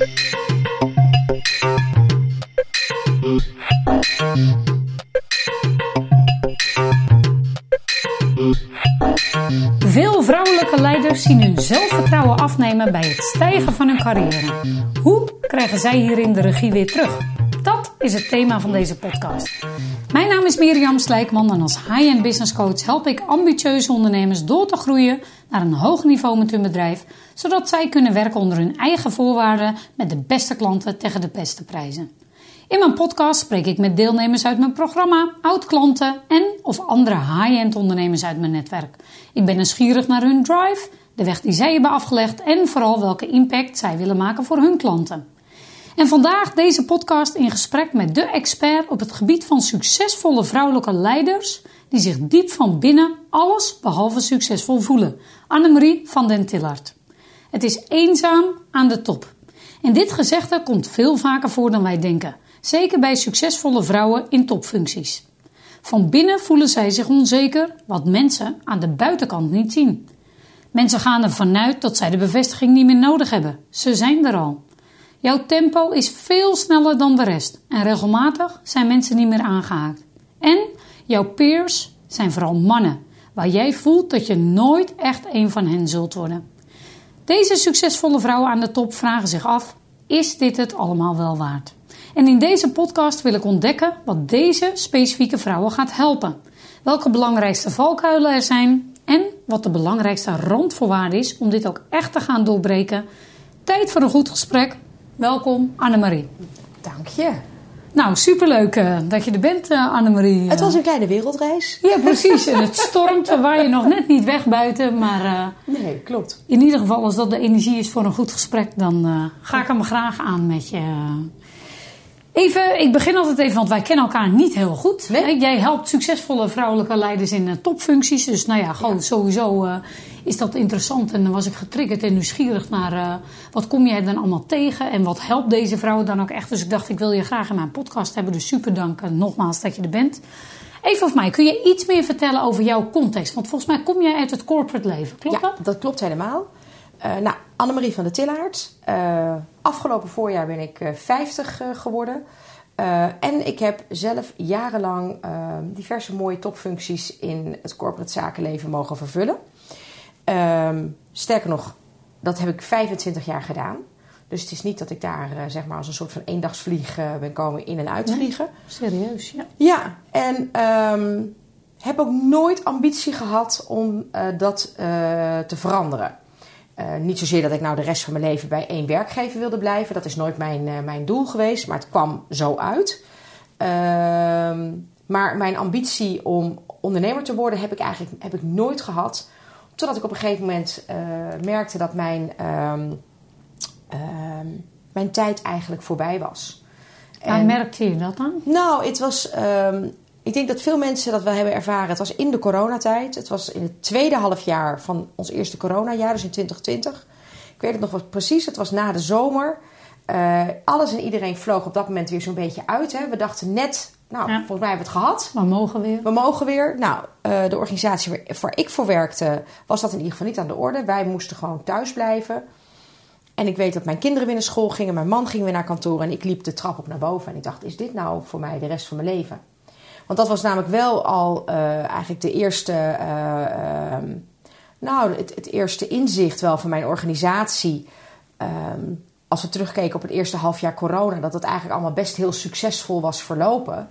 Veel vrouwelijke leiders zien hun zelfvertrouwen afnemen bij het stijgen van hun carrière. Hoe krijgen zij hierin de regie weer terug? Dat is het thema van deze podcast. Mijn naam is Mirjam Slijkman en als high-end business coach help ik ambitieuze ondernemers door te groeien naar een hoog niveau met hun bedrijf, zodat zij kunnen werken onder hun eigen voorwaarden met de beste klanten tegen de beste prijzen. In mijn podcast spreek ik met deelnemers uit mijn programma, oud-klanten en of andere high-end ondernemers uit mijn netwerk. Ik ben nieuwsgierig naar hun drive, de weg die zij hebben afgelegd en vooral welke impact zij willen maken voor hun klanten. En vandaag deze podcast in gesprek met de expert op het gebied van succesvolle vrouwelijke leiders die zich diep van binnen alles behalve succesvol voelen. Annemarie van den Tillard. Het is eenzaam aan de top. En dit gezegde komt veel vaker voor dan wij denken. Zeker bij succesvolle vrouwen in topfuncties. Van binnen voelen zij zich onzeker, wat mensen aan de buitenkant niet zien. Mensen gaan ervan uit dat zij de bevestiging niet meer nodig hebben. Ze zijn er al. Jouw tempo is veel sneller dan de rest en regelmatig zijn mensen niet meer aangehaakt. En jouw peers zijn vooral mannen, waar jij voelt dat je nooit echt een van hen zult worden. Deze succesvolle vrouwen aan de top vragen zich af: is dit het allemaal wel waard? En in deze podcast wil ik ontdekken wat deze specifieke vrouwen gaat helpen. Welke belangrijkste valkuilen er zijn en wat de belangrijkste randvoorwaarde is om dit ook echt te gaan doorbreken. Tijd voor een goed gesprek. Welkom Annemarie. Dank je. Nou, superleuk uh, dat je er bent, uh, Annemarie. Het was een kleine wereldreis. Ja, precies. En het stormt, waar je nog net niet weg buiten. Maar uh, nee, klopt. in ieder geval, als dat de energie is voor een goed gesprek, dan ga ik hem graag aan met je. Even, ik begin altijd even, want wij kennen elkaar niet heel goed. Nee? Jij helpt succesvolle vrouwelijke leiders in topfuncties. Dus nou ja, gewoon ja. sowieso is dat interessant. En dan was ik getriggerd en nieuwsgierig naar uh, wat kom jij dan allemaal tegen en wat helpt deze vrouwen dan ook echt. Dus ik dacht, ik wil je graag in mijn podcast hebben. Dus super dank nogmaals dat je er bent. Even of mij, kun je iets meer vertellen over jouw context? Want volgens mij kom jij uit het corporate leven, klopt ja, dat? dat klopt helemaal. Uh, nou, Annemarie van der Tillaert. Uh, afgelopen voorjaar ben ik uh, 50 geworden. Uh, en ik heb zelf jarenlang diverse mooie topfuncties in het corporate zakenleven mogen vervullen. Ehm, sterker nog, dat heb ik 25 jaar gedaan. Dus het is niet dat ik daar zeg maar als een soort van eendagsvlieg ben komen in- en uitvliegen. Nee, serieus, ja. Ja, en um, heb ook nooit ambitie gehad om dat te veranderen. Uh, niet zozeer dat ik nou de rest van mijn leven bij één werkgever wilde blijven. Dat is nooit mijn, uh, mijn doel geweest, maar het kwam zo uit. Uh, maar mijn ambitie om ondernemer te worden heb ik eigenlijk heb ik nooit gehad. Totdat ik op een gegeven moment eh, merkte dat mijn, mijn tijd eigenlijk voorbij was. Waar merkte je dat dan? Nou, het was ik denk dat veel mensen dat wel hebben ervaren. Het was in de coronatijd. Het was in het tweede halfjaar van ons eerste coronajaar, dus in 2020. Ik weet het nog wel precies. Het was na de zomer. Uh, alles en iedereen vloog op dat moment weer zo'n beetje uit. Hè. We dachten net, nou, ja. volgens mij hebben we het gehad. We mogen weer. We mogen weer. Nou, uh, de organisatie waar ik voor werkte, was dat in ieder geval niet aan de orde. Wij moesten gewoon thuis blijven. En ik weet dat mijn kinderen weer naar school gingen. Mijn man ging weer naar kantoor. En ik liep de trap op naar boven. En ik dacht, is dit nou voor mij de rest van mijn leven? Want dat was namelijk wel al uh, eigenlijk de eerste, uh, uh, nou, het, het, eerste inzicht wel van mijn organisatie. Um, als we terugkeken op het eerste halfjaar corona, dat het eigenlijk allemaal best heel succesvol was verlopen.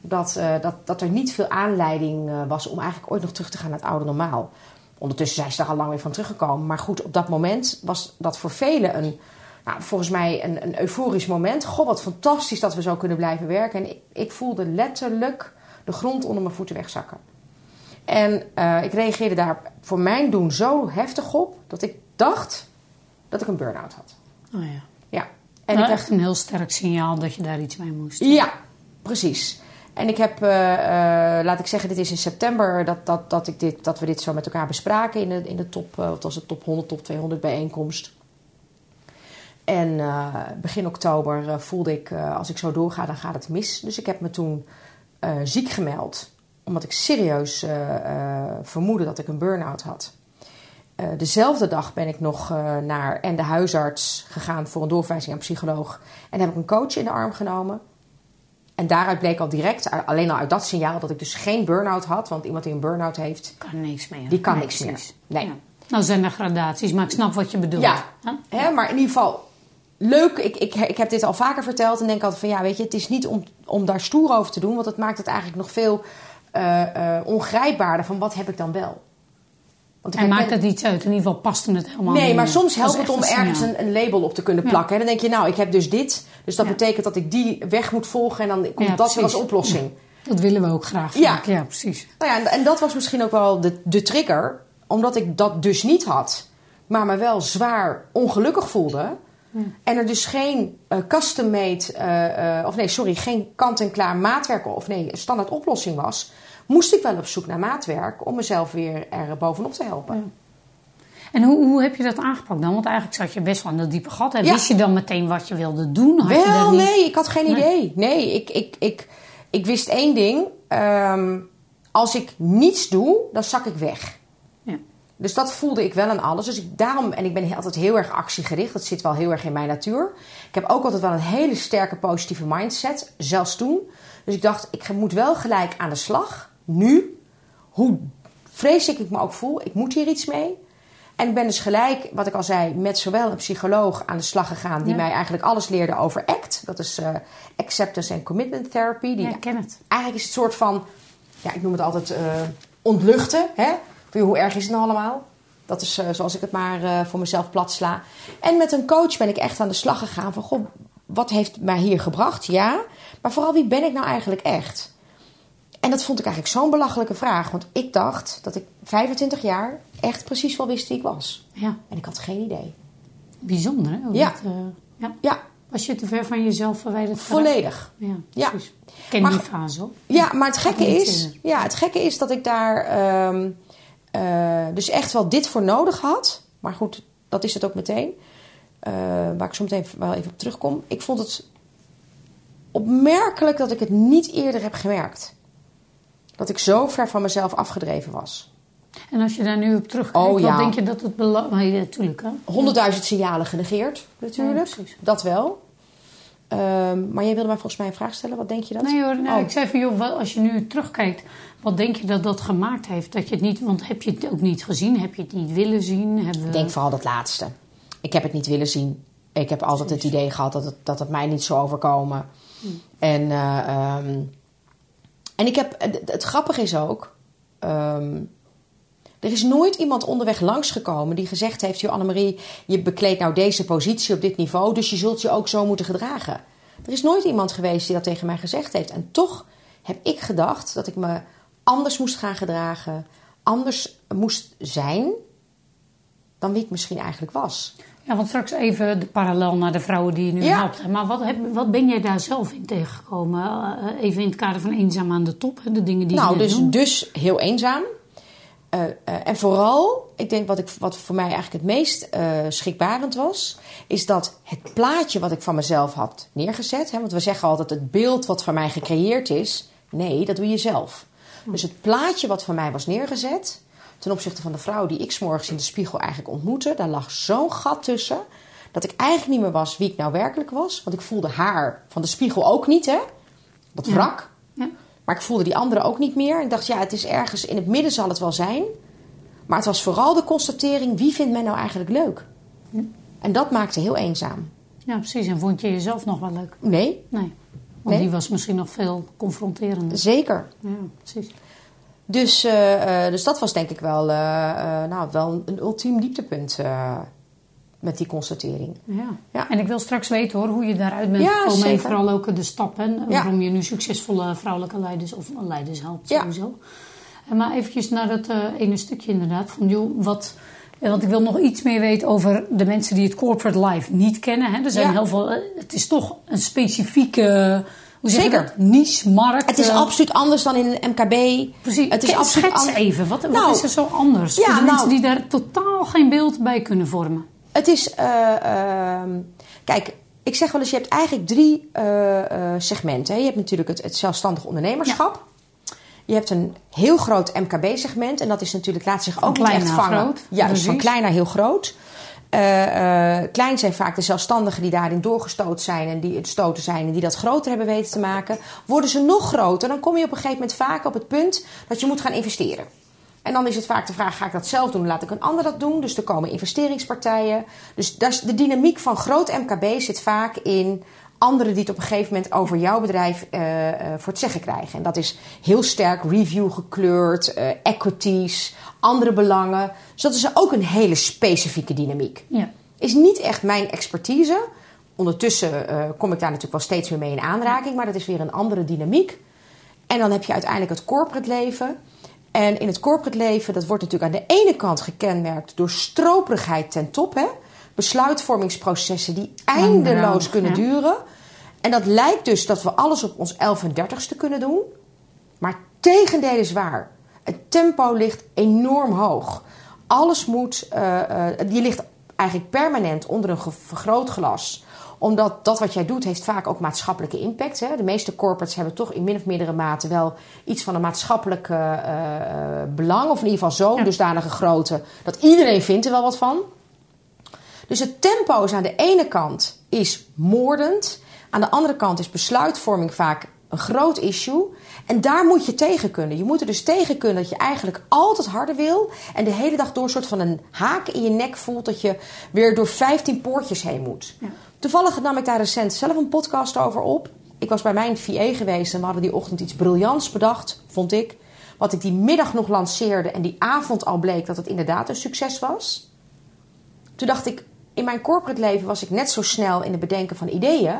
Dat, dat, dat er niet veel aanleiding was om eigenlijk ooit nog terug te gaan naar het oude normaal. Ondertussen zijn ze er al lang weer van teruggekomen. Maar goed, op dat moment was dat voor velen een, nou, volgens mij een, een euforisch moment. Goh, wat fantastisch dat we zo kunnen blijven werken. En ik, ik voelde letterlijk de grond onder mijn voeten wegzakken. En uh, ik reageerde daar voor mijn doen zo heftig op dat ik dacht dat ik een burn-out had. Oh ja. Ja. En nou, ik echt een heel sterk signaal dat je daar iets mee moest. Ja, precies. En ik heb, uh, uh, laat ik zeggen, dit is in september dat, dat, dat, ik dit, dat we dit zo met elkaar bespraken in de, in de top, uh, wat was het, top 100, top 200 bijeenkomst. En begin oktober voelde ik, als ik zo doorga, dan gaat het mis. Dus ik heb me toen ziek gemeld. Omdat ik serieus vermoedde dat ik een burn-out had. eh, dezelfde dag ben ik nog eh, naar en de huisarts gegaan voor een doorverwijzing aan psycholoog. En heb ik een coach in de arm genomen. En daaruit bleek al direct, alleen al uit dat signaal, dat ik dus geen burn-out had. Want iemand die een burn-out heeft, Kan niks meer. die kan Nee, niks precies. meer. Nee. Ja. Nou zijn er gradaties, maar ik snap wat je bedoelt. Ja, Hè? hè, maar in ieder geval leuk. Ik, ik, ik heb dit al vaker verteld en denk altijd van ja, weet je, het is niet om, om daar stoer over te doen, want het maakt het eigenlijk nog veel eh, eh, ongrijpbaarder van wat heb ik dan wel. Want En maakt het iets uit? In ieder geval past het helemaal Nee, niet maar meer. soms helpt het om ergens een, een label op te kunnen Ja. plakken. hè. Dan denk je, nou, ik heb dus dit. Dus dat Ja. betekent dat ik die weg moet volgen en dan komt Ja, dat weer als precies. oplossing. Dat willen we ook graag. Ja. ja precies. Nou ja, en, en dat was misschien ook wel de, de trigger. Omdat ik dat dus niet had. Maar me wel zwaar ongelukkig voelde. En er dus geen eh, custom-made... eh, eh, of nee, sorry, geen kant-en-klaar maatwerk... of nee, een standaard oplossing was... moest ik wel op zoek naar maatwerk... om mezelf weer er bovenop te helpen. En hoe, hoe heb je dat aangepakt dan? Want eigenlijk zat je best wel in dat diepe gat. En Ja. Wist je dan meteen wat je wilde doen? Had je Wel, daar niet... nee, ik had geen Nee. idee. Nee, ik, ik, ik, ik wist één ding. Ehm, als ik niets doe, dan zak ik weg. Ja. Dus dat voelde ik wel aan alles. Dus ik, daarom, en ik ben altijd heel erg actiegericht. Dat zit wel heel erg in mijn natuur. Ik heb ook altijd wel een hele sterke positieve mindset. Zelfs toen. Dus ik dacht, ik moet wel gelijk aan de slag. Nu. Hoe vreselijk ik me ook voel. Ik moet hier iets mee. En ik ben dus gelijk, wat ik al zei, met zowel een psycholoog aan de slag gegaan. Die Ja. mij eigenlijk alles leerde over ACT. Dat is eh, Acceptance and Commitment Therapy. Die Ja, ik ken het. eigenlijk is het een soort van, ja, ik noem het altijd eh, ontluchten. Hè? Van, Hoe erg is het nou allemaal? Dat is eh, zoals ik het maar voor mezelf plat sla. En met een coach ben ik echt aan de slag gegaan van, goh, wat heeft mij hier gebracht? Ja, maar vooral wie ben ik nou eigenlijk echt? En dat vond ik eigenlijk zo'n belachelijke vraag. Want ik dacht dat ik 25 jaar echt precies wel wist wie ik was. Ja, En ik had geen idee. bijzonder hè? Ja. dat, eh, ja. Ja, Was je te ver van jezelf verwijderd? volledig. Ja, Ja. precies. Ik ken Maar- die fase hoor. Ja, maar het gekke, is, eh, ja, het gekke is dat ik daar ehm, eh, dus echt wel dit voor nodig had. Maar goed, dat is het ook meteen. Waar ik zo meteen wel even op terugkom. Ik vond het opmerkelijk dat ik het niet eerder heb gemerkt. Dat ik zo ver van mezelf afgedreven was. En als je daar nu op terugkijkt, Oh, wat ja. denk je dat het belangrijk is? natuurlijk hè? Honderdduizend signalen genegeerd, natuurlijk. Ja, precies. dat wel. Ehm, maar jij wilde mij volgens mij een vraag stellen. Wat denk je dat? Nee hoor, nee, Oh. ik zei van joh, als je nu terugkijkt, wat denk je dat dat gemaakt heeft? Dat je het niet, want heb je het ook niet gezien? Heb je het niet willen zien? Hebben. Ik denk vooral dat laatste. Ik heb het niet willen zien. Ik heb altijd het idee gehad dat het, dat het mij niet zou overkomen. En, eh, ehm, en ik heb, het, grappige is ook. ehm, er is nooit iemand onderweg langsgekomen die gezegd heeft: Joh, Annemarie, je bekleedt nou deze positie op dit niveau, dus je zult je ook zo moeten gedragen. Er is nooit iemand geweest die dat tegen mij gezegd heeft. En toch heb ik gedacht dat ik me anders moest gaan gedragen, anders moest zijn dan wie ik misschien eigenlijk was. Ja, want straks even de parallel naar de vrouwen die je nu Ja. helpt. Maar wat, heb, wat ben jij daar zelf in tegengekomen? Eh, even in het kader van eenzaam aan de top, de dingen die nou, je dus, dus heel eenzaam. Eh, eh, en vooral, ik denk wat, ik, wat voor mij eigenlijk het meest schrikbarend was, is dat het plaatje wat ik van mezelf had neergezet. Hè, want we zeggen altijd het beeld wat van mij gecreëerd is. Nee, dat doe je zelf. Dus het plaatje wat van mij was neergezet, ten opzichte van de vrouw die ik 's morgens in de spiegel eigenlijk ontmoette, daar lag zo'n gat tussen. Dat ik eigenlijk niet meer was wie ik nou werkelijk was. Want ik voelde haar van de spiegel ook niet, hè? Dat wrak. Ja. Maar ik voelde die andere ook niet meer. Ik dacht, ja, het is ergens in het midden zal het wel zijn. Maar het was vooral de constatering, wie vindt mij nou eigenlijk leuk? En dat maakte heel eenzaam. ja, precies. En vond je jezelf nog wel leuk? Nee, Nee. Want Nee. die was misschien nog veel confronterender. zeker. Ja, precies. Dus, eh, eh, dus dat was denk ik wel, eh, nou, wel een, ultiem dieptepunt met die constatering. Ja. Ja. En ik wil straks weten hoor, hoe je daaruit bent Ja, gekomen. En vooral ook de stappen. Ja. Waarom je nu succesvolle vrouwelijke leiders of leiders helpt Ja. sowieso. En maar eventjes naar dat ene stukje inderdaad. Van joh, wat... Want ik wil nog iets meer weten over de mensen die het corporate life niet kennen. Hè. Er zijn heel veel... Het is toch een specifieke... Zeker. Niche-markt. Het is eh, absoluut anders dan in een MKB. Precies. Het is absoluut Schets even. Wat, wat Nou, is er zo anders? ja, voor de nou- mensen die daar totaal geen beeld bij kunnen vormen. Het is, eh, ehm, kijk, ik zeg wel eens, je hebt eigenlijk drie eh, segmenten. Je hebt natuurlijk het, het zelfstandig ondernemerschap. Je hebt een heel groot MKB-segment. En dat is natuurlijk, laat zich ook niet klein echt vangen. groot. Ja, dus van klein naar heel groot. Eh, eh, klein zijn vaak de zelfstandigen die daarin doorgestoten zijn en die stoten zijn en die dat groter hebben weten te maken. Worden ze nog groter, dan kom je op een gegeven moment vaak op het punt dat je moet gaan investeren. En dan is het vaak de vraag: ga ik dat zelf doen? Laat ik een ander dat doen? Dus er komen investeringspartijen. Dus de dynamiek van groot MKB zit vaak in anderen die het op een gegeven moment over jouw bedrijf eh, eh, voor het zeggen krijgen. En dat is heel sterk review gekleurd, eh, equities, andere belangen. Dus dat is ook een hele specifieke dynamiek. Ja. Is niet echt mijn expertise. Ondertussen kom ik daar natuurlijk wel steeds meer mee in aanraking, maar dat is weer een andere dynamiek. En dan heb je uiteindelijk het corporate leven. En in het corporate leven, dat wordt natuurlijk aan de ene kant gekenmerkt door stroperigheid ten top. Hè? Besluitvormingsprocessen die eindeloos kunnen duren. En dat lijkt dus dat we alles op ons 11 en 30ste kunnen doen. Maar tegendeel is waar. Het tempo ligt enorm hoog. Alles moet, eh, die ligt eigenlijk permanent onder een vergrootglas omdat dat wat jij doet heeft vaak ook maatschappelijke impact. Hè? De meeste corporates hebben toch in min of meerdere mate wel iets van een maatschappelijke eh, eh, belang. Of in ieder geval zo'n Ja. dusdanige grootte dat iedereen vindt er wel wat van. Dus het tempo is aan de ene kant is moordend. Aan de andere kant is besluitvorming vaak een groot issue. En daar moet je tegen kunnen. Je moet er dus tegen kunnen dat je eigenlijk altijd harder wil. En de hele dag door een soort van een haak in je nek voelt dat je weer door 15 poortjes heen moet. Ja. Toevallig nam ik daar recent zelf een podcast over op. Ik was bij mijn VA geweest en we hadden die ochtend iets briljants bedacht, vond ik. Wat ik die middag nog lanceerde en die avond al bleek dat het inderdaad een succes was. Toen dacht ik, in mijn corporate leven was ik net zo snel in het bedenken van ideeën.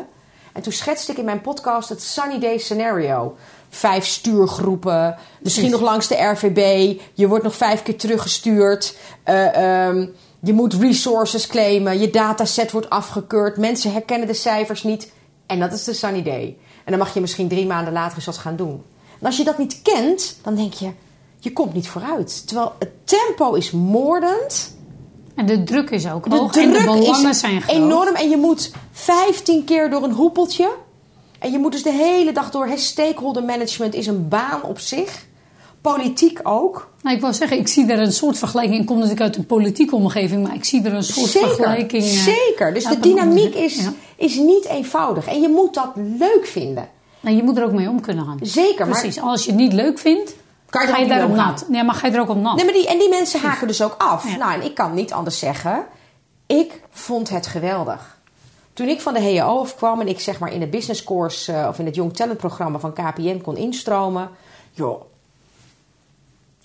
En toen schetste ik in mijn podcast het Sunny Day scenario. Vijf stuurgroepen, misschien nog langs de RVB. Je wordt nog vijf keer teruggestuurd. Eh, ehm, je moet resources claimen. Je dataset wordt afgekeurd. Mensen herkennen de cijfers niet. En dat is de Sunny Day. En dan mag je misschien drie maanden later eens wat gaan doen. En als je dat niet kent, dan denk je, je komt niet vooruit. Terwijl het tempo is moordend. En de druk is ook De hoog en de druk belangen is zijn groot. enorm en je moet 15 keer door een hoepeltje. En je moet dus de hele dag door. Stakeholder management is een baan op zich. Politiek ook. Nou, ik wil zeggen, ik zie er een soort vergelijking. Ik kom natuurlijk uit een politieke omgeving, maar ik zie er een soort Zeker. vergelijking. eh, Zeker. Dus de dynamiek is, ja. is niet eenvoudig. En je moet dat leuk vinden. Nou, je moet er ook mee om kunnen gaan. Zeker. Maar Precies. Als je het niet leuk vindt, kan je ga er je ook daar omgaan. nat. Nee, maar ga je er ook op nat. Nee, maar die, en die mensen haken dus ook af. Ja. Nou, en ik kan niet anders zeggen. Ik vond het geweldig. Toen ik van de HEO afkwam en ik zeg maar in het business course eh, of in het Young Talent programma van KPN kon instromen. Joh,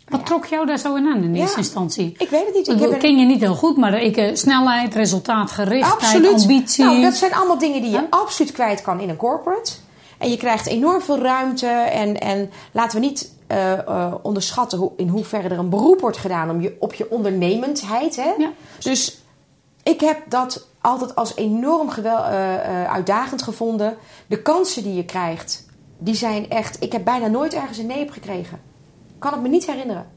Wat trok jou daar zo in aan in Ja. eerste instantie? ik weet het niet. Ik heb een- ken je niet heel goed, maar ik, eh, snelheid, resultaatgerichtheid, ambitie. Nou, dat zijn allemaal dingen die je absoluut kwijt kan in een corporate. En je krijgt enorm veel ruimte. En, en laten we niet eh, eh, onderschatten hoe, in hoeverre er een beroep wordt gedaan om je, op je ondernemendheid. Hè? Ja. Dus ik heb dat altijd als enorm gewel, eh, uitdagend gevonden. De kansen die je krijgt, die zijn echt... Ik heb bijna nooit ergens een nee op gekregen. Kan ik me niet herinneren.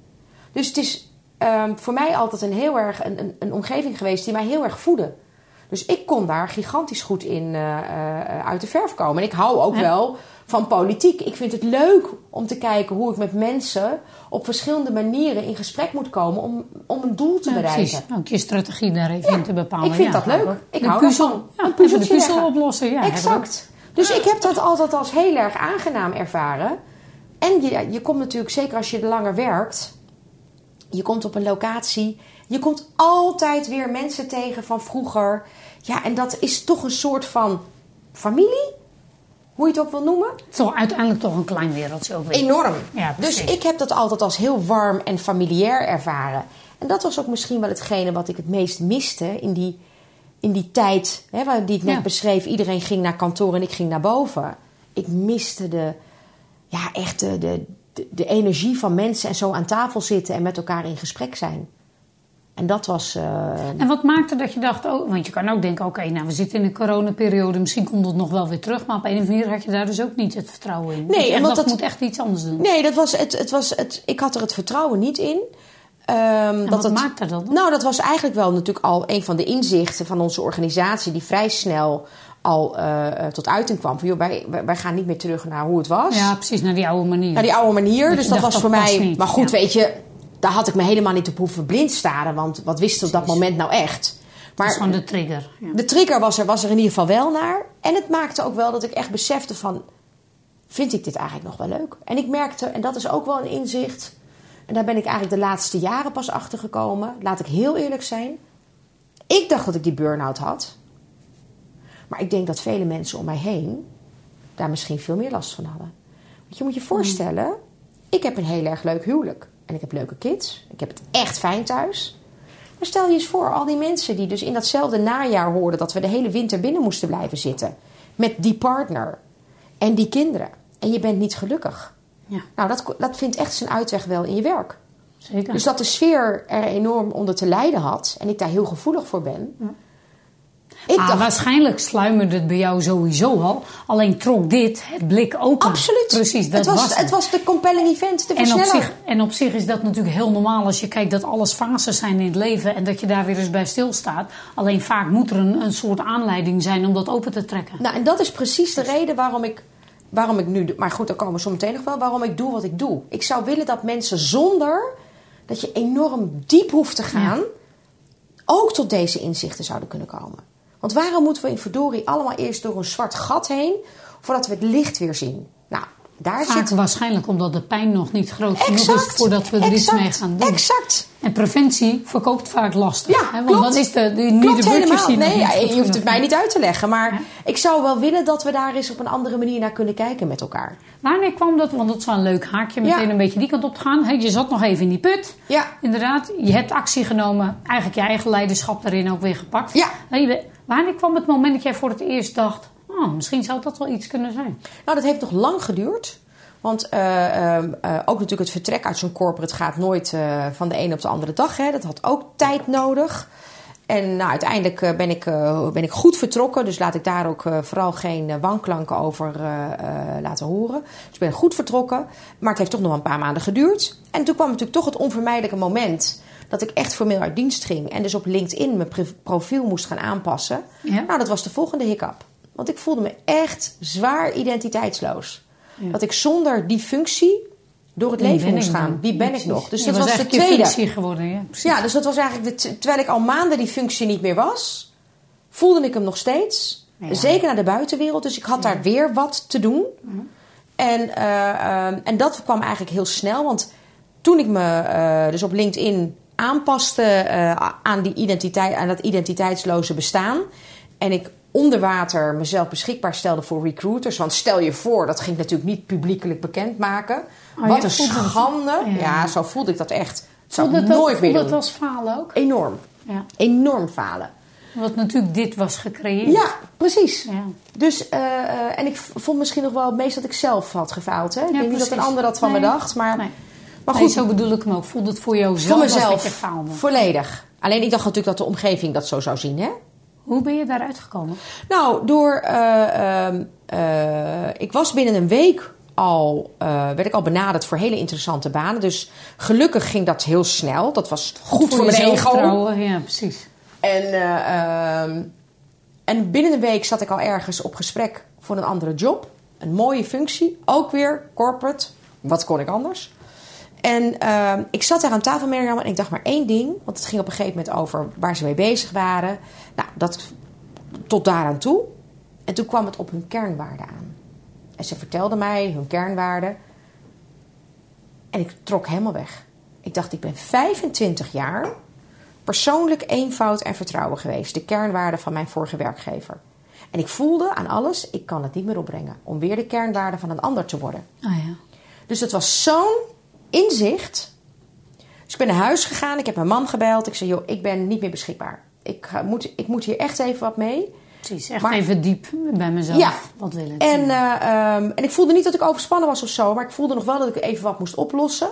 Dus het is ehm, voor mij altijd een heel erg een, een, een omgeving geweest die mij heel erg voedde. Dus ik kon daar gigantisch goed in eh, eh, uit de verf komen. En ik hou ook Ja. wel van politiek. Ik vind het leuk om te kijken hoe ik met mensen op verschillende manieren in gesprek moet komen om, om een doel te Ja, bereiken. precies. Ook je strategie daar even te bepalen. ik vind Ja, dat leuk. Ik de hou puzzel. Ja, Een puzzel oplossen. Ja, exact. Dus ik heb dat altijd als heel erg aangenaam ervaren. En je, je komt natuurlijk, zeker als je er langer werkt, je komt op een locatie, je komt altijd weer mensen tegen van vroeger. Ja, en dat is toch een soort van familie, hoe je het ook wil noemen. Toch uiteindelijk toch een klein wereldje ook weer. Enorm. Ja, dus ik heb dat altijd als heel warm en familiair ervaren. En dat was ook misschien wel hetgene wat ik het meest miste in die, in die tijd hè, waar- die ik net Ja. beschreef. Iedereen ging naar kantoor en ik ging naar boven. Ik miste de, ja, echt de, de, de, de energie van mensen en zo aan tafel zitten en met elkaar in gesprek zijn. En dat was. eh, En wat maakte dat je dacht, oh, want je kan ook denken, oké, nou we zitten in een coronaperiode, misschien komt het nog wel weer terug, maar op een of andere manier had je daar dus ook niet het vertrouwen in. Nee, Dat je en want dat- moet echt iets anders doen. Nee, dat was het, het was het, ik had er het vertrouwen niet in. Ehm, dat wat het, maakte dat? Nou, dat was eigenlijk wel natuurlijk al een van de inzichten van onze organisatie, die vrij snel al eh, eh, tot uiting kwam. Van, joh, wij, wij gaan niet meer terug naar hoe het was. Ja, precies, naar die oude manier. Naar die oude manier. Dat dus dat was dat voor mij. maar goed, ja. weet je, daar had ik me helemaal niet op hoeven blind staren. Want wat wist op dat moment nou echt? dat is Maar gewoon de trigger. Ja. de trigger was er, was er in ieder geval wel naar. En het maakte ook wel dat ik echt besefte van... vind ik dit eigenlijk nog wel leuk? En ik merkte, en dat is ook wel een inzicht... en daar ben ik eigenlijk de laatste jaren pas achter gekomen. Laat ik heel eerlijk zijn. Ik dacht dat ik die burn-out had. Maar ik denk dat vele mensen om mij heen... daar misschien veel meer last van hadden. Want je moet je voorstellen... ik heb een heel erg leuk huwelijk. En ik heb leuke kids. Ik heb het echt fijn thuis. Maar stel je eens voor, al die mensen die dus in datzelfde najaar hoorden dat we de hele winter binnen moesten blijven zitten. Met die partner en die kinderen. En je bent niet gelukkig. Ja, Nou, dat, dat vindt echt zijn uitweg wel in je werk. zeker. Dus dat de sfeer er enorm onder te lijden had. En ik daar heel gevoelig voor ben. Ik Ah, dacht, waarschijnlijk sluimerde het bij jou sowieso al. Alleen trok dit het blik open. absoluut. Precies, dat het was, was het was de compelling event, de En op, zich, en op zich is dat natuurlijk heel normaal als je kijkt dat alles fases zijn in het leven en dat je daar weer eens bij stilstaat. Alleen vaak moet er een, een soort aanleiding zijn om dat open te trekken. Nou, en dat is precies de reden waarom ik, waarom ik nu... Maar goed, daar komen we zo meteen nog wel. Waarom ik doe wat ik doe. Ik zou willen dat mensen zonder dat je enorm diep hoeft te gaan... ook tot deze inzichten zouden kunnen komen. Want waarom moeten we in verdorie allemaal eerst door een zwart gat heen... voordat we het licht weer zien? Nou, daar Vaak zit... waarschijnlijk omdat de pijn nog niet groot genoeg is voordat we er iets mee gaan doen. Exact. En preventie verkoopt vaak lastig. Ja, hè? Want klopt. dan is de, de, niet Klopt de helemaal. die Nee, ja, je hoeft het mij niet uit te leggen. Maar Ja. ik zou wel willen dat we daar eens op een andere manier naar kunnen kijken met elkaar. Wanneer kwam dat? Want dat is wel een leuk haakje meteen Ja. een beetje die kant op te gaan. Je zat nog even in die put. Ja. Inderdaad, je hebt actie genomen. Eigenlijk je eigen leiderschap daarin ook weer gepakt. Ja. Je bent- Wanneer kwam het moment dat jij voor het eerst dacht... Oh, misschien zou dat wel iets kunnen zijn. Nou, dat heeft nog lang geduurd. Want eh, ehm, eh, ook natuurlijk het vertrek uit zo'n corporate gaat nooit eh, van de ene op de andere dag. Hè. Dat had ook tijd nodig. En nou, uiteindelijk ben, ik, ben ik goed vertrokken. Dus laat ik daar ook vooral geen wanklanken over laten horen. Dus ik ben goed vertrokken. Maar het heeft toch nog een paar maanden geduurd. En toen kwam natuurlijk toch het onvermijdelijke moment... dat ik echt formeel uit dienst ging. En dus op LinkedIn mijn profiel moest gaan aanpassen. Ja. Nou, dat was de volgende hiccup. Want ik voelde me echt zwaar identiteitsloos. Ja. Dat ik zonder die functie door het Wie leven moest gaan. Wie ben ik nog? Dus dat was, de eigenlijk je tweede. functie geworden. Ja, precies. Ja, dus dat was eigenlijk de terwijl ik al maanden die functie niet meer was, voelde ik hem nog steeds. Zeker naar de buitenwereld. Dus ik had daar weer wat te doen. En, eh, ehm, en dat kwam eigenlijk heel snel. Want toen ik me eh, dus op LinkedIn aanpaste eh, aan, die identiteit, aan dat identiteitsloze bestaan. En ik onder water mezelf beschikbaar stelde voor recruiters. Want stel je voor, dat ging ik natuurlijk niet publiekelijk bekendmaken. Oh, Wat een schande. Ja. Ja. zo voelde ik dat echt. Dat zou ik het ook- nooit meer doen. het als falen ook? Enorm. Ja. Enorm falen. Omdat natuurlijk dit was gecreëerd. Ja, precies. Ja. Dus, eh, eh, en ik vond misschien nog wel het meest dat ik zelf had gefaald. Hè? ik denk niet dat een ander dat van Nee. me dacht. Maar, Nee. Maar Nee, goed, zo bedoel ik hem ook. Voelde het voor jou zelf voor mezelf je faalde? volledig. Alleen ik dacht natuurlijk dat de omgeving dat zo zou zien. Hè? Hoe ben je daaruit gekomen? Nou, door. eh, ehm, eh, ik was binnen een week al. eh, werd ik al benaderd voor hele interessante banen. Dus gelukkig ging dat heel snel. Dat was goed voor, mijn ego. Ja, precies. En, eh, ehm, en binnen een week zat ik al ergens op gesprek voor een andere job. Een mooie functie. Ook weer corporate. Wat kon ik anders? En ehm, ik zat daar aan tafel met Mirjam en ik dacht maar één ding. Want het ging op een gegeven moment over waar ze mee bezig waren. Nou, dat tot daaraan toe. En toen kwam het op hun kernwaarden aan. En ze vertelde mij hun kernwaarden. En ik trok helemaal weg. Ik dacht, ik ben 25 jaar persoonlijk eenvoud en vertrouwen geweest. De kernwaarden van mijn vorige werkgever. En ik voelde aan alles, ik kan het niet meer opbrengen. Om weer de kernwaarden van een ander te worden. Ah ja. Dus het was zo'n inzicht. Dus ik ben naar huis gegaan. Ik heb mijn man gebeld. Ik zei, joh, ik ben niet meer beschikbaar. Ik, ga- moet, ik moet hier echt even wat mee. Precies. Echt Maar- even diep bij mezelf. Ja. Wat wil ik? En, eh, ehm, en ik voelde niet dat ik overspannen was of zo. Maar ik voelde nog wel dat ik even wat moest oplossen.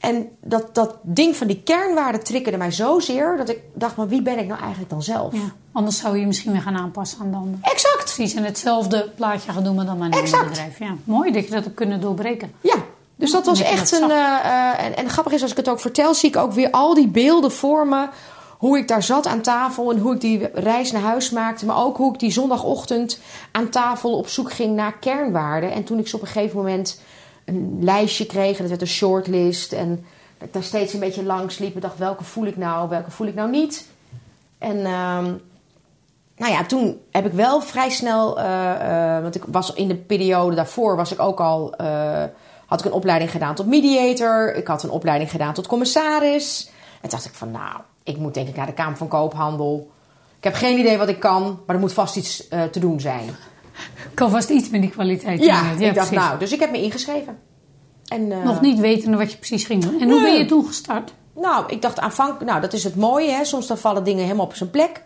En dat, dat ding van die kernwaarden triggerde mij zozeer... dat ik dacht, maar wie ben ik nou eigenlijk dan zelf? ja. Anders zou je misschien weer gaan aanpassen aan de ander. Exact. Precies. En hetzelfde plaatje gaan doen, maar dan maar in een Exact. bedrijf. Ja. Mooi dat je dat hebt kunnen doorbreken. Ja, dus dat was echt dat een. eh, eh, en, en grappig is, als ik het ook vertel, zie ik ook weer al die beelden voor me. hoe ik daar zat aan tafel en hoe ik die reis naar huis maakte. Maar ook hoe ik die zondagochtend aan tafel op zoek ging naar kernwaarden. En toen ik ze op een gegeven moment een lijstje kreeg, en dat werd een shortlist. En dat ik daar steeds een beetje langs liep en dacht: welke voel ik nou, welke voel ik nou niet. En ehm, nou ja, toen heb ik wel vrij snel, uh, uh, want ik was in de periode daarvoor was ik ook al, uh, had ik een opleiding gedaan tot mediator. Ik had een opleiding gedaan tot commissaris. En dacht ik van, nou, ik moet denk ik naar de Kamer van Koophandel. Ik heb geen idee wat ik kan, maar er moet vast iets te doen zijn. Kan vast iets met die kwaliteit. Ja, ja ik dacht nou, dus ik heb me ingeschreven. En, Nog niet wetende wat je precies ging doen. En hoe ben je toen gestart? Nou, ik dacht aanvankelijk, nou dat is het mooie, hè? soms dan vallen dingen helemaal op zijn plek.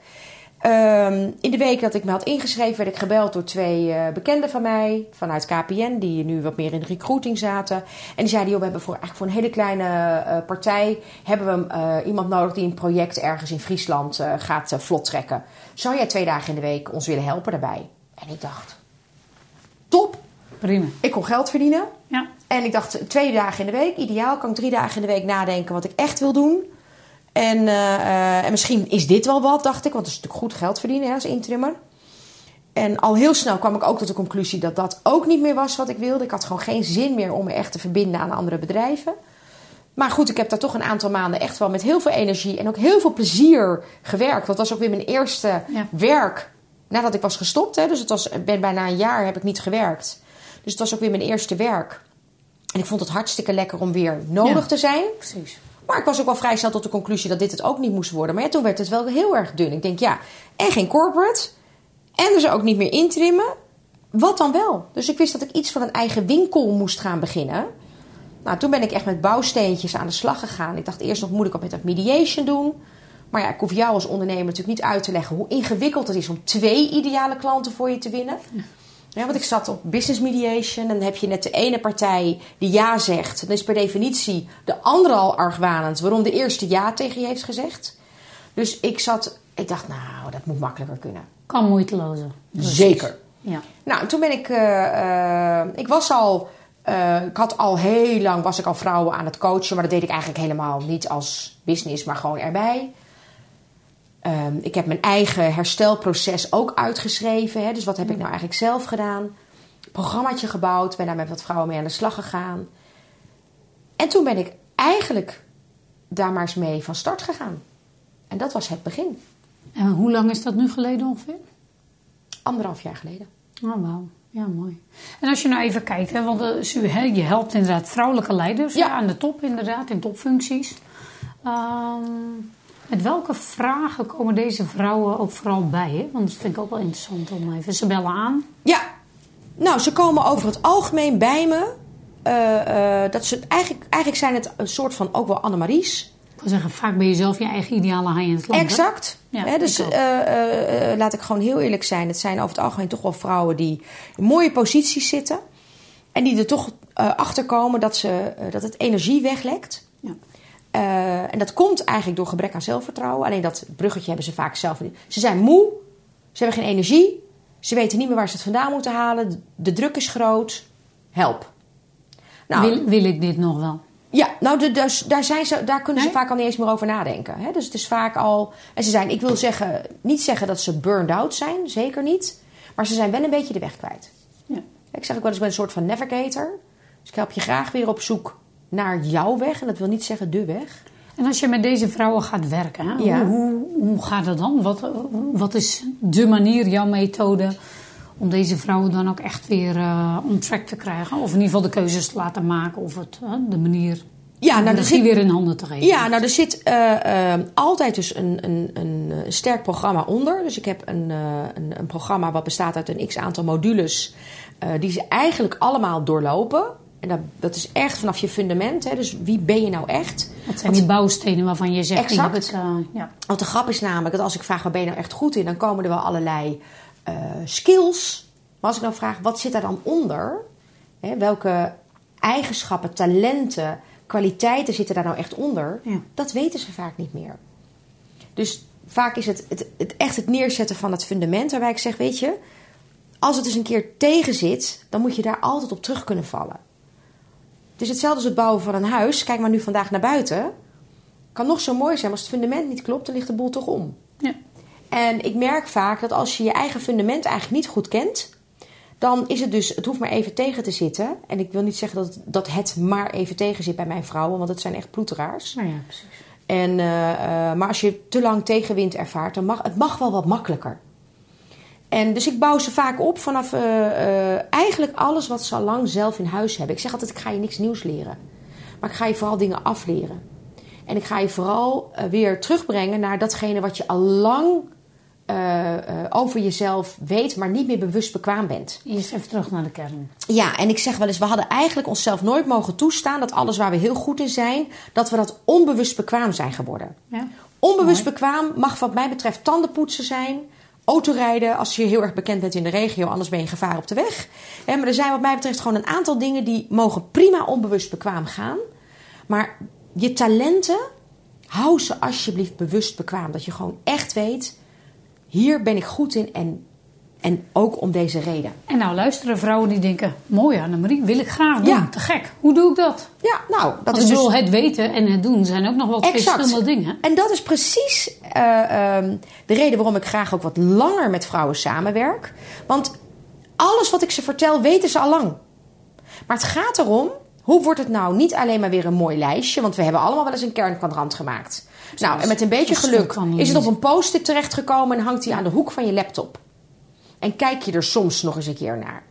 Um, in de week dat ik me had ingeschreven, werd ik gebeld door twee uh, bekenden van mij vanuit KPN, die nu wat meer in de recruiting zaten. En die zeiden: joh, we hebben voor, eigenlijk voor een hele kleine uh, partij hebben we uh, iemand nodig die een project ergens in Friesland gaat vlot trekken. Zou jij twee dagen in de week ons willen helpen daarbij? En ik dacht: top! Prima. Ik kon geld verdienen. Ja. En ik dacht: twee dagen in de week, ideaal. Kan ik drie dagen in de week nadenken wat ik echt wil doen. En, uh, en misschien is dit wel wat, dacht ik. Want het is natuurlijk goed geld verdienen hè, als intrimmer. En al heel snel kwam ik ook tot de conclusie dat dat ook niet meer was wat ik wilde. Ik had gewoon geen zin meer om me echt te verbinden aan andere bedrijven. Maar goed, ik heb daar toch een aantal maanden echt wel met heel veel energie en ook heel veel plezier gewerkt. Dat was ook weer mijn eerste ja. werk nadat ik was gestopt. Hè. Dus het was, ben bijna een jaar heb ik niet gewerkt. Dus het was ook weer mijn eerste werk. En ik vond het hartstikke lekker om weer nodig ja, te zijn. Precies. Maar ik was ook wel vrij snel tot de conclusie dat dit het ook niet moest worden. Maar ja, toen werd het wel heel erg dun. Ik denk, ja, en geen corporate. En dus ook niet meer intrimmen. Wat dan wel? Dus ik wist dat ik iets van een eigen winkel moest gaan beginnen. Nou, toen ben ik echt met bouwsteentjes aan de slag gegaan. Ik dacht eerst nog, moet ik op met dat mediation doen? Maar ja, ik hoef jou als ondernemer natuurlijk niet uit te leggen hoe ingewikkeld het is om twee ideale klanten voor je te winnen. Ja, want ik zat op business mediation. En dan heb je net de ene partij die ja zegt. Dan is per definitie de andere al argwanend waarom de eerste ja tegen je heeft gezegd. Dus ik zat, ik dacht, nou, dat moet makkelijker kunnen. Kan moeitelozer. Zeker. Ja. Nou, toen ben ik, uh, ik was al, uh, ik had al heel lang, was ik al vrouwen aan het coachen. Maar dat deed ik eigenlijk helemaal niet als business, maar gewoon erbij. Um, ik heb mijn eigen herstelproces ook uitgeschreven. Hè? Dus wat heb ik nou eigenlijk zelf gedaan? Programmaatje gebouwd, ben daar met wat vrouwen mee aan de slag gegaan. En toen ben ik eigenlijk daar maar eens mee van start gegaan. En dat was het begin. En hoe lang is dat nu geleden ongeveer? Anderhalf jaar geleden. Oh, wauw. Ja, mooi. En als je nou even kijkt, hè, want uh, je helpt inderdaad vrouwelijke leiders ja. aan de top, inderdaad, in topfuncties. Um, met welke vragen komen deze vrouwen ook vooral bij? Hè? Want dat vind ik ook wel interessant om even. Ze bellen aan. Ja, nou, ze komen over het algemeen bij me. Uh, uh, dat ze, eigenlijk, eigenlijk zijn het een soort van ook wel Annemaries. Ik wil zeggen, vaak ben je zelf je eigen ideale high-end klant. Exact. Ja, He, dus uh, laat ik gewoon heel eerlijk zijn. Het zijn over het algemeen toch wel vrouwen die in mooie posities zitten. En die er toch achter komen dat, ze, dat het energie weglekt. Ja. Uh, en dat komt eigenlijk door gebrek aan zelfvertrouwen. Alleen dat bruggetje hebben ze vaak zelf niet. Ze zijn moe, ze hebben geen energie, ze weten niet meer waar ze het vandaan moeten halen. De druk is groot. Help. Nou, wil, wil ik dit nog wel? Ja, nou, de, dus, daar, zijn ze, daar kunnen ze vaak al niet eens meer over nadenken. Hè? Dus het is vaak al. En ze zijn, ik wil zeggen, niet zeggen dat ze burned out zijn, zeker niet. Maar ze zijn wel een beetje de weg kwijt. Ja. Ik zeg ook wel eens, ik ben een soort van navigator. Dus ik help je graag weer op zoek naar jouw weg. En dat wil niet zeggen de weg. En als je met deze vrouwen gaat werken, hè? Ja. Hoe, hoe, gaat dat dan? Wat, wat is de manier, jouw methode, om deze vrouwen dan ook echt weer uh, on track te krijgen? Of in ieder geval de keuzes te laten maken of het, uh, de manier ja, nou, regie weer in handen te geven? Ja, nou er zit uh, altijd dus een, een, een, sterk programma onder. Dus ik heb een, een, een programma wat bestaat uit een x-aantal modules... die ze eigenlijk allemaal doorlopen... En dat, dat is echt vanaf je fundament. Hè? Dus wie ben je nou echt? Wat zijn die bouwstenen waarvan je zegt... Exact. Het, uh, ja. Want de grap is namelijk dat als ik vraag... waar ben je nou echt goed in? Dan komen er wel allerlei uh, skills. Maar als ik dan vraag, wat zit daar dan onder? Hè? Welke eigenschappen, talenten, kwaliteiten zitten daar nou echt onder? Ja. Dat weten ze vaak niet meer. Dus vaak is het, het, het echt het neerzetten van het fundament... waarbij ik zeg, weet je... Als het eens een keer tegen zit, dan moet je daar altijd op terug kunnen vallen. Het is hetzelfde als het bouwen van een huis. Kijk maar nu vandaag naar buiten. Kan nog zo mooi zijn, maar als het fundament niet klopt, dan ligt de boel toch om. Ja. En ik merk vaak dat als je je eigen fundament eigenlijk niet goed kent, dan is het dus, het hoeft maar even tegen te zitten. En ik wil niet zeggen dat, dat het maar even tegen zit bij mijn vrouwen, want het zijn echt ploeteraars. Nou ja, precies. En, eh, eh, maar als je te lang tegenwind ervaart, dan mag het mag wel wat makkelijker. En dus ik bouw ze vaak op vanaf eh, eh, eigenlijk alles wat ze al lang zelf in huis hebben. Ik zeg altijd, ik ga je niks nieuws leren. Maar ik ga je vooral dingen afleren. En ik ga je vooral eh, weer terugbrengen naar datgene wat je al lang over jezelf weet, maar niet meer bewust bekwaam bent. Eerst even terug naar de kern. Ja, en ik zeg wel eens, we hadden eigenlijk onszelf nooit mogen toestaan dat alles waar we heel goed in zijn, dat we dat onbewust bekwaam zijn geworden. Ja. Onbewust bekwaam mag wat mij betreft tandenpoetsen zijn. Autorijden als je heel erg bekend bent in de regio, anders ben je gevaar op de weg. Maar er zijn wat mij betreft gewoon een aantal dingen die mogen prima onbewust bekwaam gaan. Maar je talenten, hou ze alsjeblieft bewust bekwaam. Dat je gewoon echt weet, hier ben ik goed in en, en ook om deze reden. En nou luisteren vrouwen die denken, mooi Annemarie, wil ik graag doen. Ja. Te gek. Hoe doe ik dat? Ja, nou, dat Want is dus... het weten en het doen zijn ook nog Exact. verschillende dingen. En dat is precies eh, ehm, de reden waarom ik graag ook wat langer met vrouwen samenwerk. Want alles wat ik ze vertel, weten ze al lang. Maar het gaat erom, hoe wordt het nou niet alleen maar weer een mooi lijstje? Want we hebben allemaal wel eens een kernkwadrant gemaakt. Nou, en met een beetje geluk is het op een post-it terechtgekomen en hangt hij aan de hoek van je laptop. En kijk je er soms nog eens een keer naar.